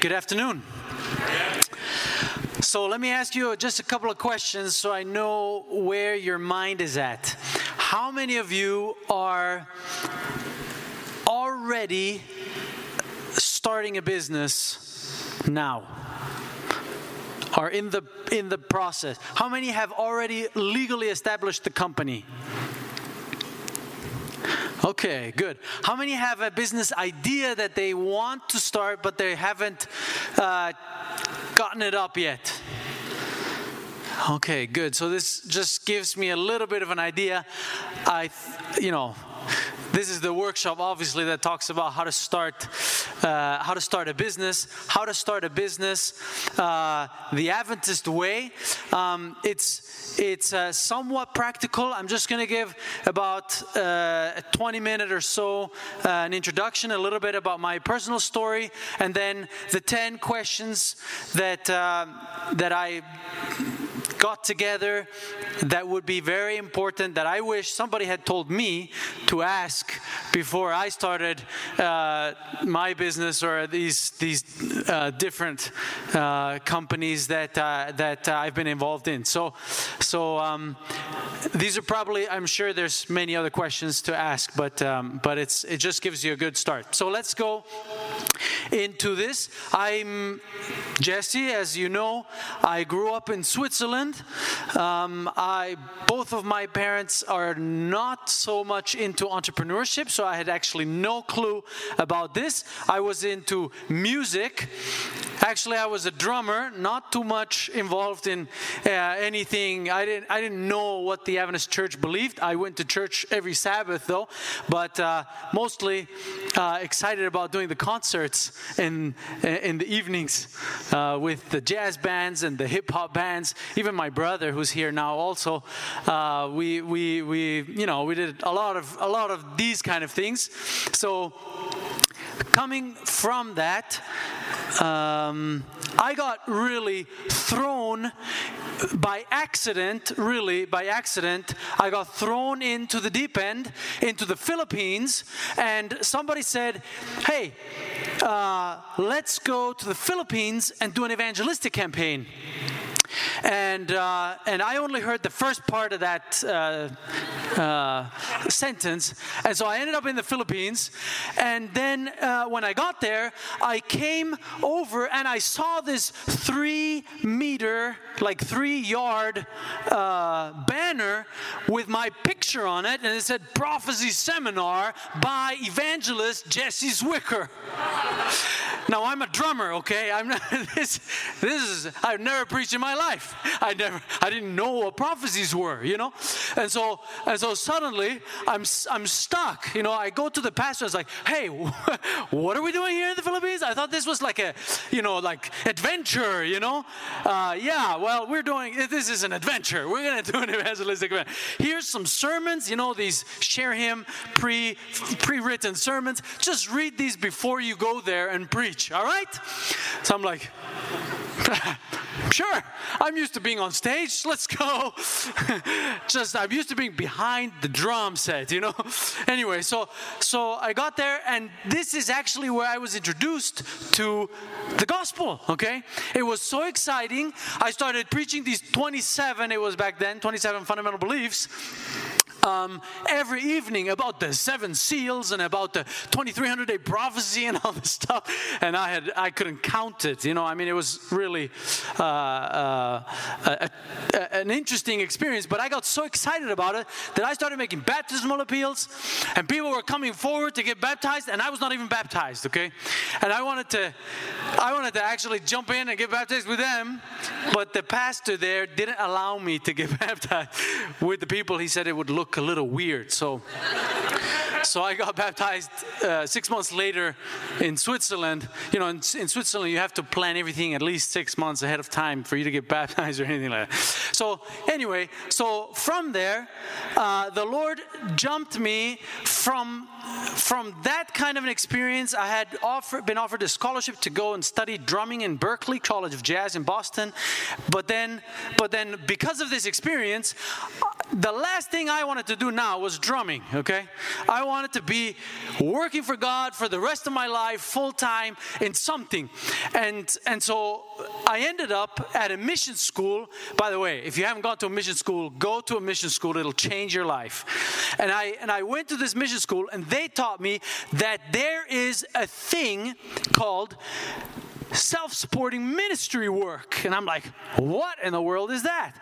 Good afternoon. So let me ask you just a couple of questions so I know where your mind is at. How many of you are already starting a business now? Are in the in the process? How many have already legally established the company? Okay, good. How many have a business idea that they want to start, but they haven't uh, gotten it up yet? Okay, good. So this just gives me a little bit of an idea. I, you know, this is the workshop obviously that talks about how to start uh, how to start a business how to start a business uh, the adventist way. Um, it's it's uh, somewhat practical. I'm just going to give about uh, a 20 minute or so uh, an introduction a little bit about my personal story and then the 10 questions that uh, that i got together that would be very important that I wish somebody had told me to ask before I started uh, my business or these these uh, different uh, companies that uh, that I've been involved in. So so um, these are probably I'm sure there's many other questions to ask, but um, but it's it just gives you a good start. So let's go into this. I'm Jesse, as you know. I grew up in Switzerland. Um, I both of my parents are not so much into entrepreneurship, so I had actually no clue about this. I was into music. Actually, I was a drummer, not too much involved in uh, anything. I didn't I didn't know what the Adventist church believed. I went to church every Sabbath though, but uh, mostly uh, excited about doing the concerts in in the evenings uh, with the jazz bands and the hip hop bands. Even my brother, who's here now, also uh, we we we you know we did a lot of a lot of these kind of things. So coming from that. Um, I got really thrown by accident, really by accident. I got thrown into the deep end, into the Philippines, and somebody said, Hey, uh, let's go to the Philippines and do an evangelistic campaign and uh, and I only heard the first part of that uh, uh, sentence, and so I ended up in the Philippines. And then uh, when I got there, I came over and I saw this three meter, like three yard uh, banner with my picture on it, and it said "Prophecy Seminar by Evangelist Jesse Zwiker." Now I'm a drummer, okay? I'm not, this. This is I've never preached in my life. I never. I didn't know what prophecies were, you know. And so and so suddenly I'm I'm stuck. You know, I go to the pastor. It's like, hey, what are we doing here in the Philippines? I thought this was like a, you know, like adventure. You know, uh, yeah. Well, we're doing this is an adventure. We're gonna do an evangelistic event. Here's some sermons. You know, these share him pre pre-written sermons. Just read these before you go there and preach, all right? So I'm like, sure, I'm used to being on stage. Let's go. Just I'm used to being behind the drum set, you know. anyway, so so I got there, and this is actually where I was introduced to the gospel. Okay, it was so exciting. I started preaching these 27. It was back then 27 fundamental beliefs um, every evening about the seven seals and about the 2300 day prophecy and all this stuff. And I had I couldn't count it. You know, I mean, it was really uh, uh, a, a, an interesting experience. But I got so excited about it that I started making baptismal appeals, and people were coming forward to get baptized, and I was not even baptized. Okay, and I wanted to I wanted to actually jump in and get baptized with them, but the pastor there didn't allow me to get baptized with the people. He said it would look look a little weird. So, so I got baptized uh, six months later in Switzerland. You know, in, in, Switzerland, you have to plan everything at least six months ahead of time for you to get baptized or anything like that. So, anyway, so from there, uh, the Lord jumped me from from that kind of an experience, I had been offered a scholarship to go and study drumming in Berklee College of Jazz in Boston. But then, but then, because of this experience, uh, the last thing I wanted to do now was drumming. Okay, I wanted to be working for God for the rest of my life, full time in something, and and so I ended up at a mission school. By the way, if you haven't gone to a mission school, go to a mission school. It'll change your life. And I and I went to this mission school, and they taught me that there is a thing called self supporting ministry work. And I'm like, what in the world is that?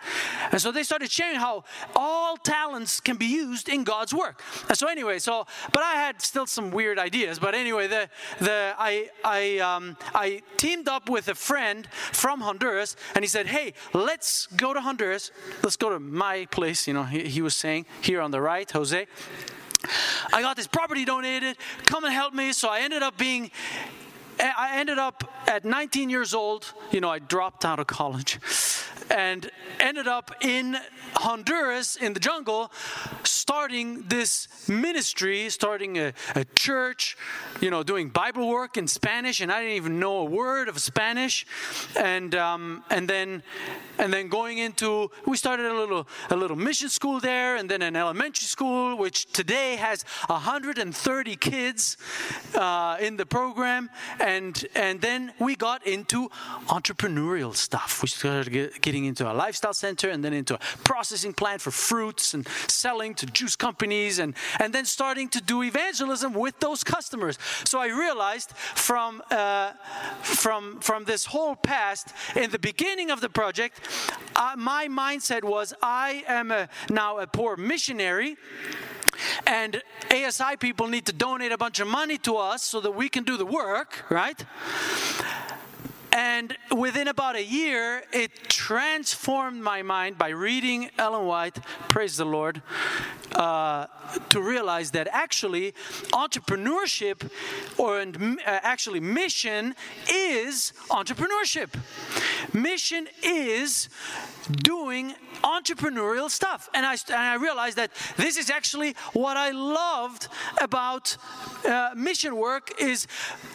And so they started sharing how all talents can be used in God's work. And so, anyway, so, but I had still some weird ideas. But anyway, the, the, I, I, um, I teamed up with a friend from Honduras, and he said, hey, let's go to Honduras. Let's go to my place, you know, he, he was saying, here on the right, Jose. I got this property donated. Come and help me. So I ended up being I ended up at 19 years old, you know, I dropped out of college and ended up in Honduras in the jungle, starting this ministry, starting a, a, church, you know, doing Bible work in Spanish, and I didn't even know a word of Spanish, and um, and then and then going into we started a little a little mission school there, and then an elementary school, which today has 130 kids uh, in the program, and and then we got into entrepreneurial stuff. We started get, getting into a lifestyle center, and then into a processing plant for fruits, and selling to juice companies, and and then starting to do evangelism with those customers. So I realized from uh, from from this whole past in the beginning of the project, uh, my mindset was I am a, now a poor missionary and ASI people need to donate a bunch of money to us so that we can do the work, right? And within about a year, it transformed my mind by reading Ellen White, praise the Lord, uh, to realize that actually entrepreneurship or uh, actually mission is entrepreneurship. Mission is doing entrepreneurial stuff. And I, and I realized that this is actually what I loved about uh, mission work is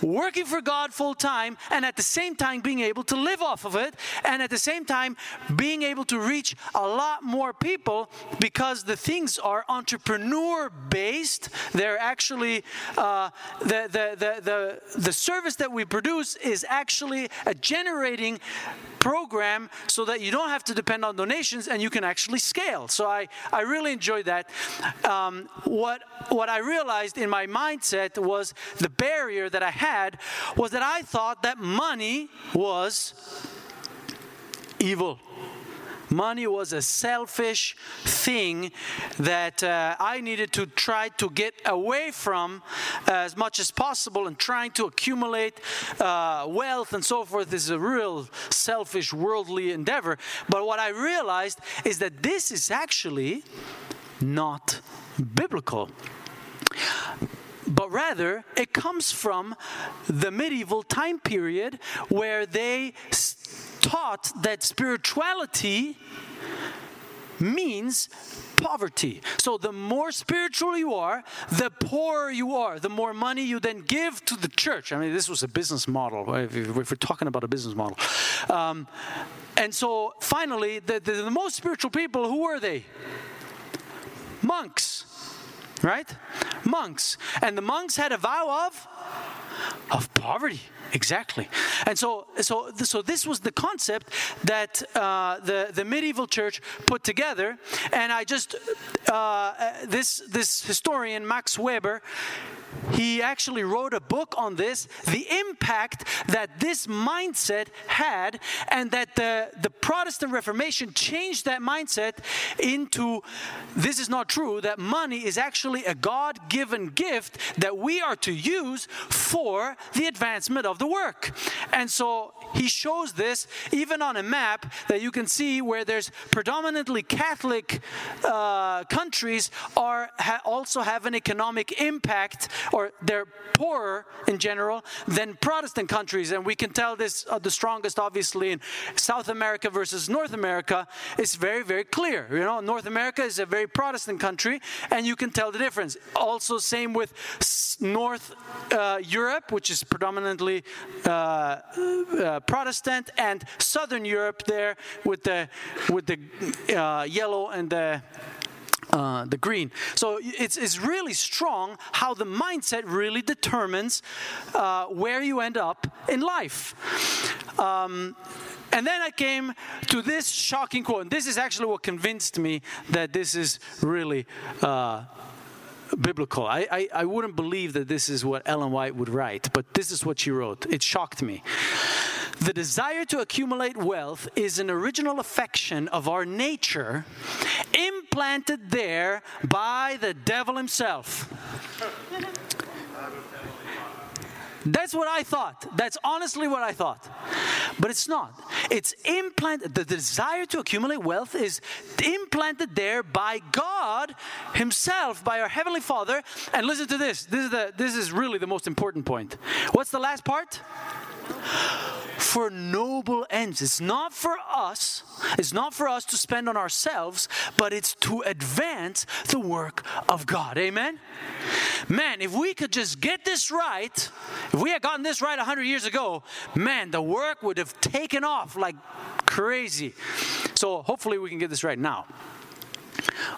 working for God full time and at the same time being able to live off of it and at the same time being able to reach a lot more people because the things are entrepreneur based. They're actually, uh, the, the, the, the, the service that we produce is actually a generating program so that you don't have to depend on donations and you can actually scale. So I, I really enjoyed that. Um, what, what I realized in my mindset was the barrier that I had was that I thought that money was evil. Money was a selfish thing that uh, I needed to try to get away from as much as possible, and trying to accumulate uh, wealth and so forth is a real selfish, worldly endeavor. But what I realized is that this is actually not biblical but rather it comes from the medieval time period where they taught that spirituality means poverty. So the more spiritual you are, the poorer you are, the more money you then give to the church. I mean, this was a business model, if, we're talking about a business model. Um, and so finally, the, the, the most spiritual people, who were they? Monks, right? Monks. And the monks had a vow of? Of poverty. Exactly. And so, so, so this was the concept that uh, the, the medieval church put together. And I just, uh, uh this, this historian, Max Weber, he actually wrote a book on this the impact that this mindset had, and that the, the Protestant Reformation changed that mindset into this is not true, that money is actually a God given gift that we are to use for the advancement of the work. And so he shows this even on a map that you can see where there's predominantly Catholic uh, countries are ha- also have an economic impact or they're poorer in general than Protestant countries. And we can tell this uh, the strongest, obviously, in South America versus North America. It's very, very clear. You know, North America is a very Protestant country, and you can tell the difference. Also, same with North uh, Europe, which is predominantly uh, uh, Protestant, and Southern Europe there with the with the uh, yellow and the uh, the green. So it's, it's really strong how the mindset really determines uh, where you end up in life. Um, and then I came to this shocking quote. And this is actually what convinced me that this is really uh, biblical. I, I, I wouldn't believe that this is what Ellen White would write, but this is what she wrote. It shocked me. The desire to accumulate wealth is an original affection of our nature, implanted there by the devil himself. That's what I thought. That's honestly what I thought. But it's not. It's implanted, the desire to accumulate wealth is implanted there by God Himself, by our Heavenly Father. And listen to this. This is, the, this is really the most important point. What's the last part? For noble ends. It's not for us, it's not for us to spend on ourselves, but it's to advance the work of God. Amen? Man, if we could just get this right, if we had gotten this right 100 years ago, man, the work would have taken off like crazy. So hopefully we can get this right now.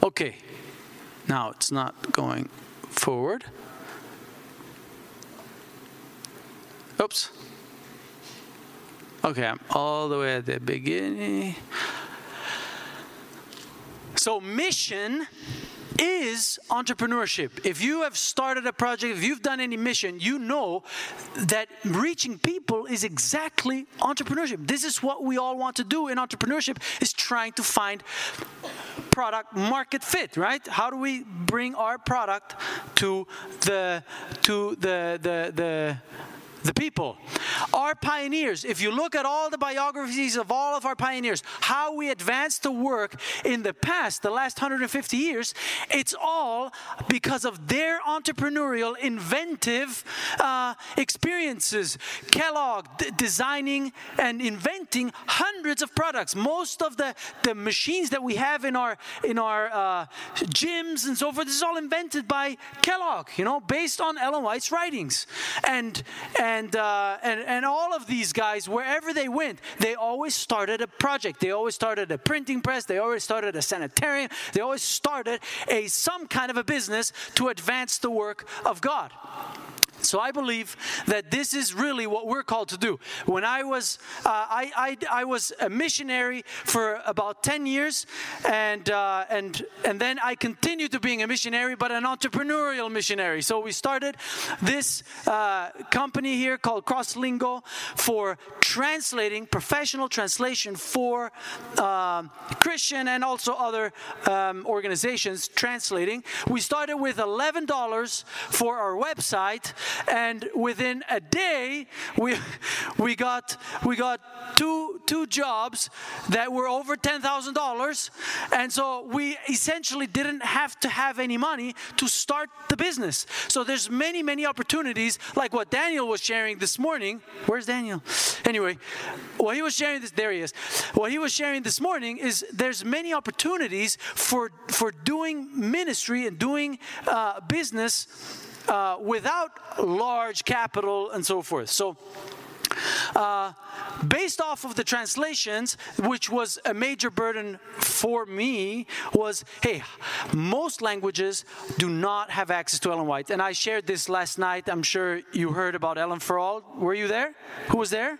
Okay, now it's not going forward. Oops. Okay, I'm all the way at the beginning. So, mission is entrepreneurship. If you have started a project, if you've done any mission, you know that reaching people is exactly entrepreneurship. This is what we all want to do in entrepreneurship is trying to find product market fit, right? How do we bring our product to the to the the the the people. Our pioneers, if you look at all the biographies of all of our pioneers, how we advanced the work in the past, the last 150 years, it's all because of their entrepreneurial, inventive uh, experiences. Kellogg d- designing and inventing hundreds of products. Most of the, the machines that we have in our in our uh, gyms and so forth, this is all invented by Kellogg, you know, based on Ellen White's writings. And, and and, uh, and, and all of these guys, wherever they went, they always started a project. They always started a printing press. They always started a sanitarium. They always started a some kind of a business to advance the work of God. So I believe that this is really what we're called to do. When I was, uh, I, I, I, was a missionary for about 10 years, and, uh, and, and then I continued to being a missionary, but an entrepreneurial missionary. So we started this uh, company here called Crosslingo for translating, professional translation for um, Christian and also other um, organizations translating. We started with $11 for our website and within a day we we got we got two two jobs that were over ten thousand dollars, and so we essentially didn't have to have any money to start the business. So there's many many opportunities, like what Daniel was sharing this morning. Where's Daniel? Anyway, what he was sharing this there he is. What he was sharing this morning is there's many opportunities for for doing ministry and doing uh, business uh, without large capital and so forth. So, uh, based off of the translations, which was a major burden for me, was hey, most languages do not have access to Ellen White. And I shared this last night. I'm sure you heard about Ellen for All. Were you there? Who was there?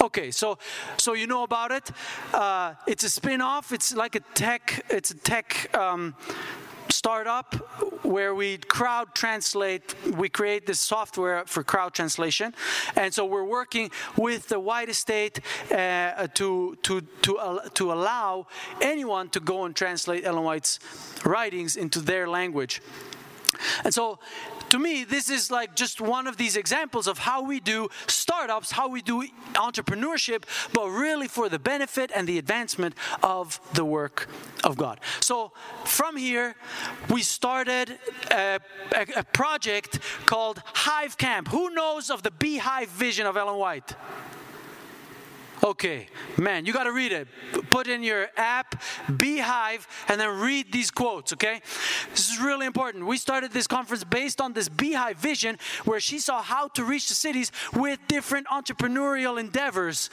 Okay, so so you know about it. Uh, it's a spin-off. It's like a tech. It's a tech. Um, startup where we crowd translate, we create this software for crowd translation. And so we're working with the White Estate uh, to, to, to, to allow anyone to go and translate Ellen White's writings into their language. And so to me, this is like just one of these examples of how we do startups, how we do entrepreneurship, but really for the benefit and the advancement of the work of God. So from here, we started a, a, a project called Hive Camp. Who knows of the beehive vision of Ellen White? Okay, man, you got to read it. Put in your app, Beehive, and then read these quotes, okay? This is really important. We started this conference based on this Beehive vision where she saw how to reach the cities with different entrepreneurial endeavors,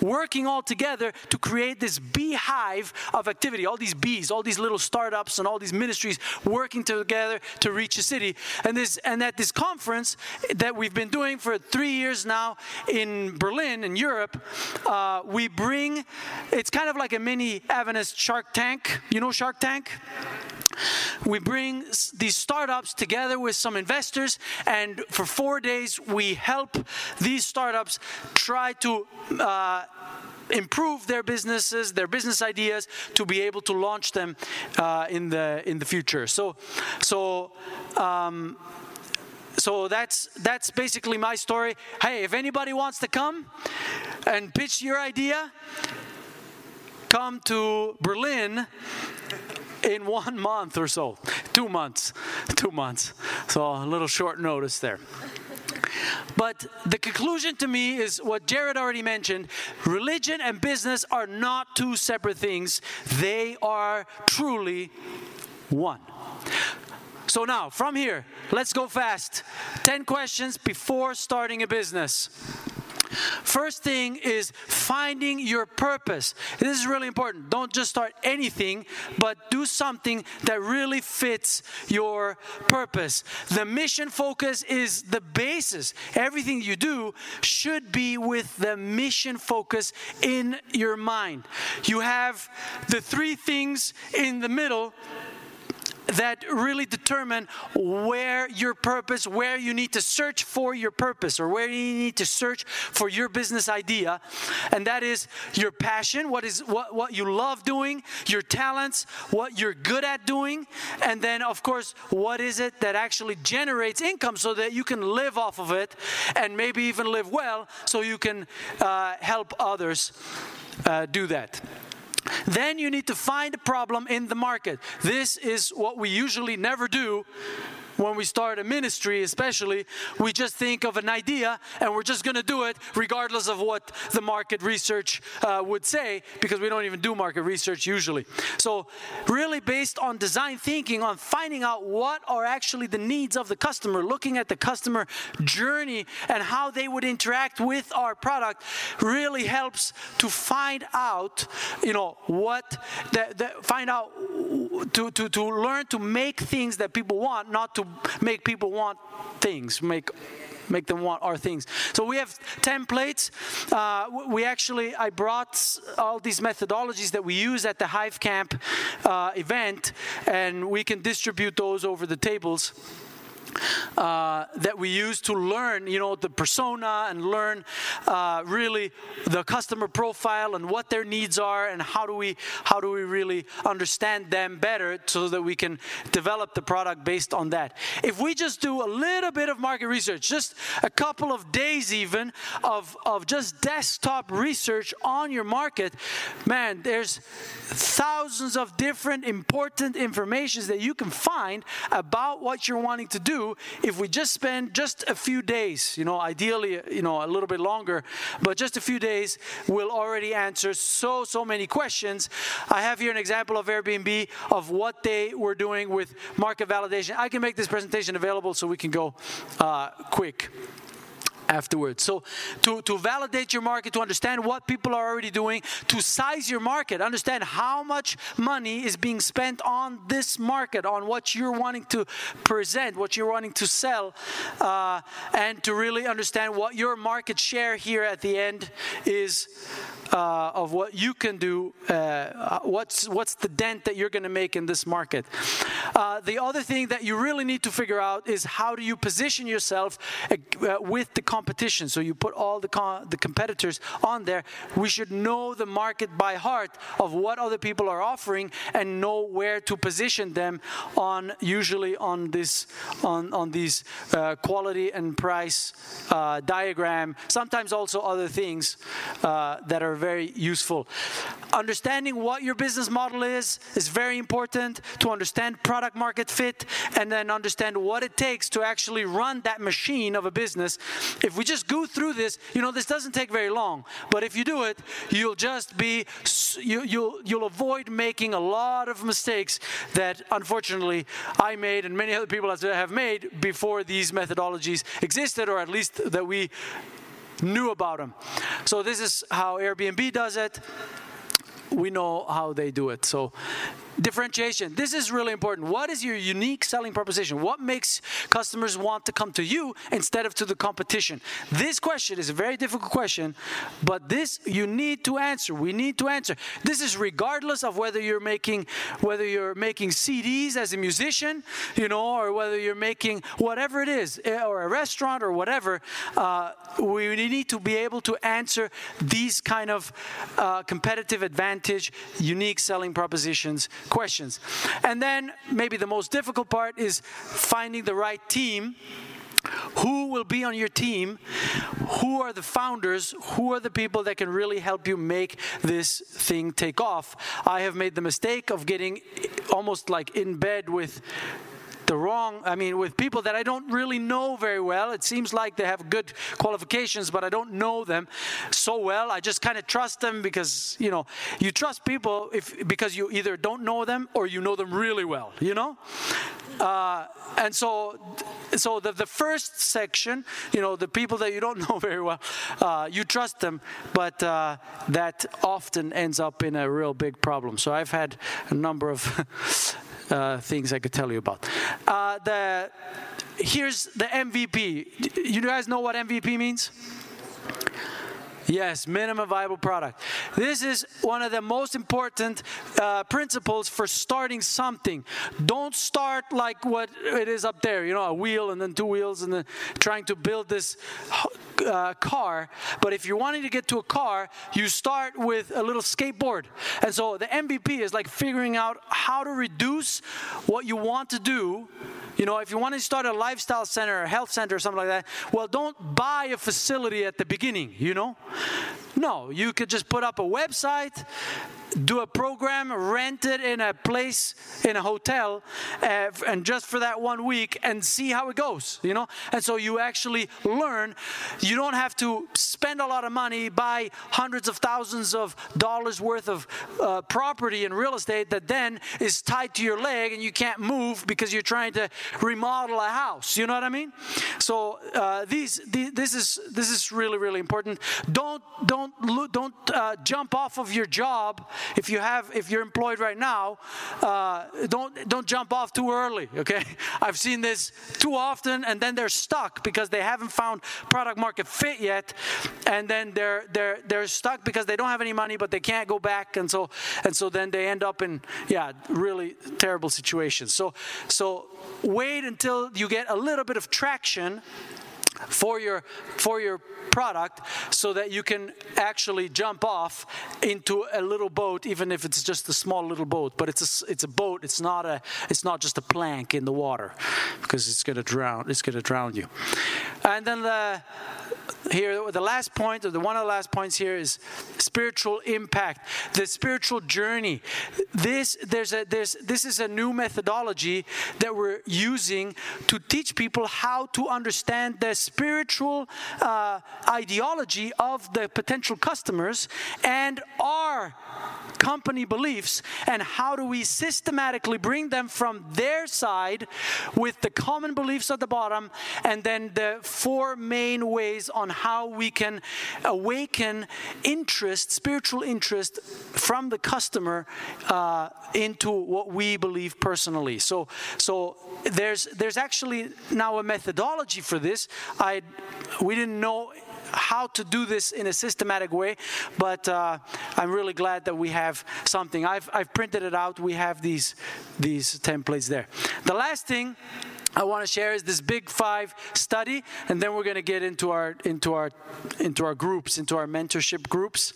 working all together to create this beehive of activity. All these bees, all these little startups, and all these ministries working together to reach a city. And this, and at this conference that we've been doing for three years now in Berlin, in Europe, uh, we bring, it's kind of like a mini Adventist Shark Tank. You know Shark Tank? We bring these startups together with some investors, and for four days, we help these startups try to. Uh, improve their businesses, their business ideas, to be able to launch them uh, in the in the future. So, so um, so that's that's basically my story. Hey, if anybody wants to come and pitch your idea, come to Berlin in one month or so. Two months. Two months. So a little short notice there. But the conclusion to me is what Jared already mentioned religion and business are not two separate things, they are truly one. So now, from here, let's go fast. 10 questions before starting a business. First thing is finding your purpose. This is really important. Don't just start anything, but do something that really fits your purpose. The mission focus is the basis. Everything you do should be with the mission focus in your mind. You have the three things in the middle that really determine where your purpose, where you need to search for your purpose, or where you need to search for your business idea. And that is your passion, what is what, what you love doing, your talents, what you're good at doing, and then of course, what is it that actually generates income so that you can live off of it and maybe even live well so you can uh, help others uh, do that. Then you need to find a problem in the market. This is what we usually never do when we start a ministry, especially, we just think of an idea and we're just going to do it regardless of what the market research uh, would say, because we don't even do market research usually. So, really based on design thinking, on finding out what are actually the needs of the customer, looking at the customer journey and how they would interact with our product, really helps to find out, you know, what, the, find out, to, to, to learn to make things that people want, not to make people want things, make make them want our things. So we have templates. Uh, we actually, I brought all these methodologies that we use at the Hive Camp uh, event, and we can distribute those over the tables uh, that we use to learn, you know, the persona and learn uh, really the customer profile and what their needs are and how do we how do we really understand them better so that we can develop the product based on that. If we just do a little bit of market research, just a couple of days even of of just desktop research on your market, man, there's thousands of different important informations that you can find about what you're wanting to do if we just spend just a few days, you know, ideally, you know, a little bit longer, but just a few days will already answer so, so many questions. I have here an example of Airbnb of what they were doing with market validation. I can make this presentation available so we can go uh, quick afterwards. So, to, to validate your market, to understand what people are already doing, to size your market, understand how much money is being spent on this market, on what you're wanting to present, what you're wanting to sell, uh, and to really understand what your market share here at the end is uh, of what you can do. Uh, what's what's the dent that you're going to make in this market? Uh, the other thing that you really need to figure out is how do you position yourself uh, with the competition. So you put all the, the competitors on there. We should know the market by heart of what other people are offering and know where to position them on usually on this on, on these uh, quality and price uh, diagram. Sometimes also other things uh, that are very useful. Understanding what your business model is is very important to understand product market fit and then understand what it takes to actually run that machine of a business. If we just go through this, you know, this doesn't take very long. But if you do it, you'll just be you, you'll you'll avoid making a lot of mistakes that unfortunately I made and many other people have made before these methodologies existed, or at least that we knew about them. So this is how Airbnb does it. We know how they do it. So differentiation. This is really important. What is your unique selling proposition? What makes customers want to come to you instead of to the competition? This question is a very difficult question, but this you need to answer. We need to answer. This is regardless of whether you're making whether you're making CDs as a musician, you know, or whether you're making whatever it is, eh, or a restaurant or whatever. Uh, we need to be able to answer these kind of uh, competitive advantage, unique selling propositions questions. And then maybe the most difficult part is finding the right team. Who will be on your team? Who are the founders? Who are the people that can really help you make this thing take off? I have made the mistake of getting almost like in bed with the wrong, I mean, with people that I don't really know very well. It seems like they have good qualifications, but I don't know them so well. I just kind of trust them because, you know, you trust people if because you either don't know them or you know them really well, you know? Uh, and so, so the, the first section, you know, the people that you don't know very well, uh, you trust them, but uh, that often ends up in a real big problem. So I've had a number of uh, things I could tell you about. Uh, the here's the MVP. You guys know what MVP means? Yes, minimum viable product. This is one of the most important uh, principles for starting something. Don't start like what it is up there, you know, a wheel and then two wheels and then trying to build this uh, car. But if you're wanting to get to a car, you start with a little skateboard. And so the MVP is like figuring out how to reduce what you want to do you know, if you want to start a lifestyle center, a health center, or something like that, well, don't buy a facility at the beginning, you know? No, you could just put up a website, do a program, rent it in a place, in a hotel, uh, and just for that one week and see how it goes, you know? And so you actually learn. You don't have to spend a lot of money, buy hundreds of thousands of dollars worth of uh, property and real estate that then is tied to your leg and you can't move because you're trying to remodel a house. You know what I mean? So uh, these, these, this is this is really really important. Don't don't don't uh, jump off of your job if you have if you're employed right now, uh, don't don't jump off too early. Okay, I've seen this too often, and then they're stuck because they haven't found product market fit yet, and then they're they're they're stuck because they don't have any money, but they can't go back, and so and so then they end up in yeah really terrible situations. So so wait until you get a little bit of traction for your for your product so that you can actually jump off into a little boat even if it's just a small little boat. But it's a, it's a boat. It's not a it's not just a plank in the water because it's going to drown it's going to drown you and then the here the last point or the one of the last points here is spiritual impact the spiritual journey. This there's a there's this is a new methodology that we're using to teach people how to understand the spiritual uh, ideology of the potential customers and our company beliefs and how do we systematically bring them from their side with the common beliefs at the bottom and then the four main ways on how we can awaken interest spiritual interest from the customer uh, into what we believe personally. So so there's there's actually now a methodology for this. I we didn't know how to do this in a systematic way, but uh, I'm really glad that we have something. I've, I've printed it out. We have these, these templates there. The last thing I want to share is this Big Five study, and then we're going to get into our into our into our groups, into our mentorship groups,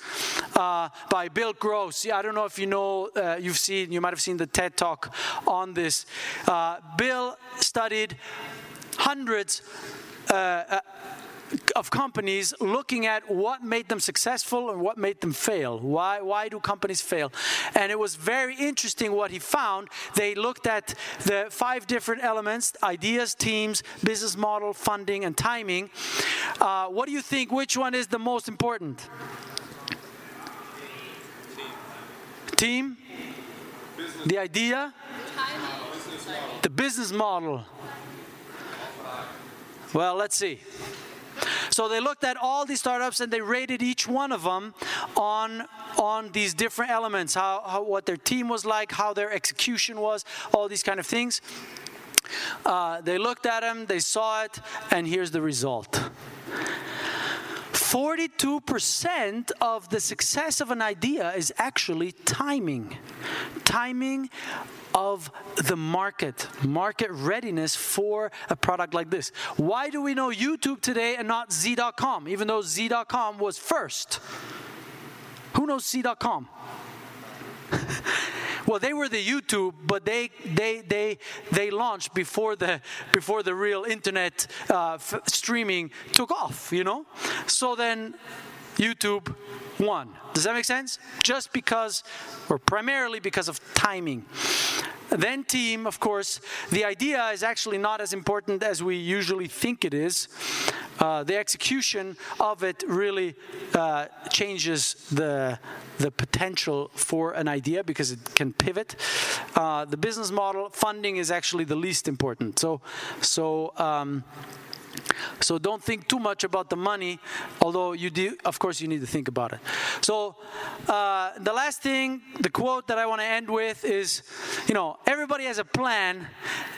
uh, by Bill Gross. Yeah, I don't know if you know, uh, you've seen, you might have seen the TED talk on this. Uh, Bill studied hundreds. Of companies looking at what made them successful and what made them fail. Why, why do companies fail? And it was very interesting what he found. They looked at the five different elements ideas, teams, business model, funding, and timing. Uh, what do you think? Which one is the most important? Team? The idea? The business model. Well, let's see. So they looked at all these startups and they rated each one of them on on these different elements, how, how what their team was like, how their execution was, all these kind of things. Uh, they looked at them, they saw it, and here's the result. 42% of the success of an idea is actually timing. Timing of the market, market readiness for a product like this. Why do we know YouTube today and not Z.com, even though Z.com was first? Who knows Z.com? well, they were the YouTube, but they they they they launched before the before the real internet uh, f- streaming took off. You know, so then YouTube won. Does that make sense? Just because, or primarily because of timing. Then, team, of course, the idea is actually not as important as we usually think it is. Uh, the execution of it really uh, changes the, the potential for an idea because it can pivot. Uh, the business model, funding is actually the least important. So, so um, so don't think too much about the money, although you do, of course, you need to think about it. So uh, the last thing, the quote that I want to end with is, you know, everybody has a plan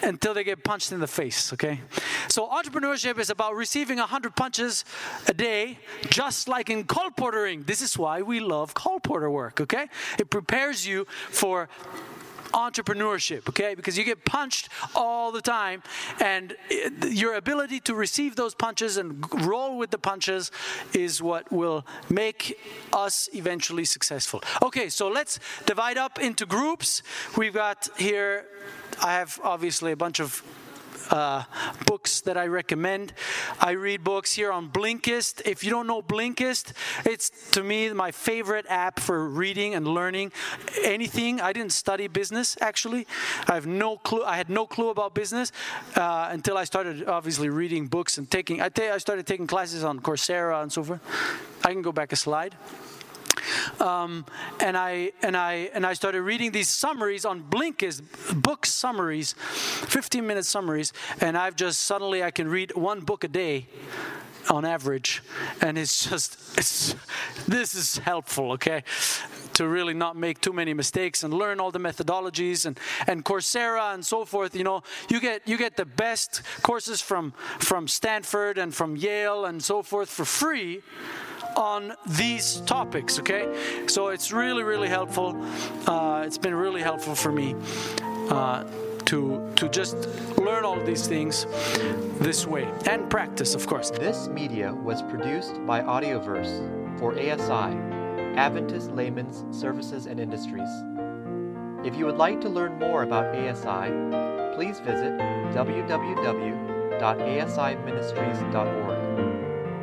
until they get punched in the face. Okay, so entrepreneurship is about receiving hundred punches a day, just like in colporteuring. This is why we love colporteur work. Okay, it prepares you for entrepreneurship, okay? Because you get punched all the time, and your ability to receive those punches and roll with the punches is what will make us eventually successful. Okay, so let's divide up into groups. We've got here, I have obviously a bunch of uh, books that I recommend. I read books here on Blinkist. If you don't know Blinkist, it's to me my favorite app for reading and learning anything. I didn't study business actually. I have no clue. I had no clue about business uh, until I started obviously reading books and taking. I, I started taking classes on Coursera and so forth. I can go back a slide. Um, and I and I and I started reading these summaries on Blinkist book summaries, 15 minute summaries, and I've just suddenly I can read one book a day on average. And it's just it's this is helpful okay? To really not make too many mistakes and learn all the methodologies and and coursera and so forth you know? You get you get the best courses from from stanford and from yale and so forth for free on these topics, okay? So it's really, really helpful. Uh, it's been really helpful for me. Uh, to, to just learn all these things this way and practice, of course. This media was produced by Audioverse for ASI, Adventist Layman's Services and Industries. If you would like to learn more about ASI, please visit www.asiministries.org.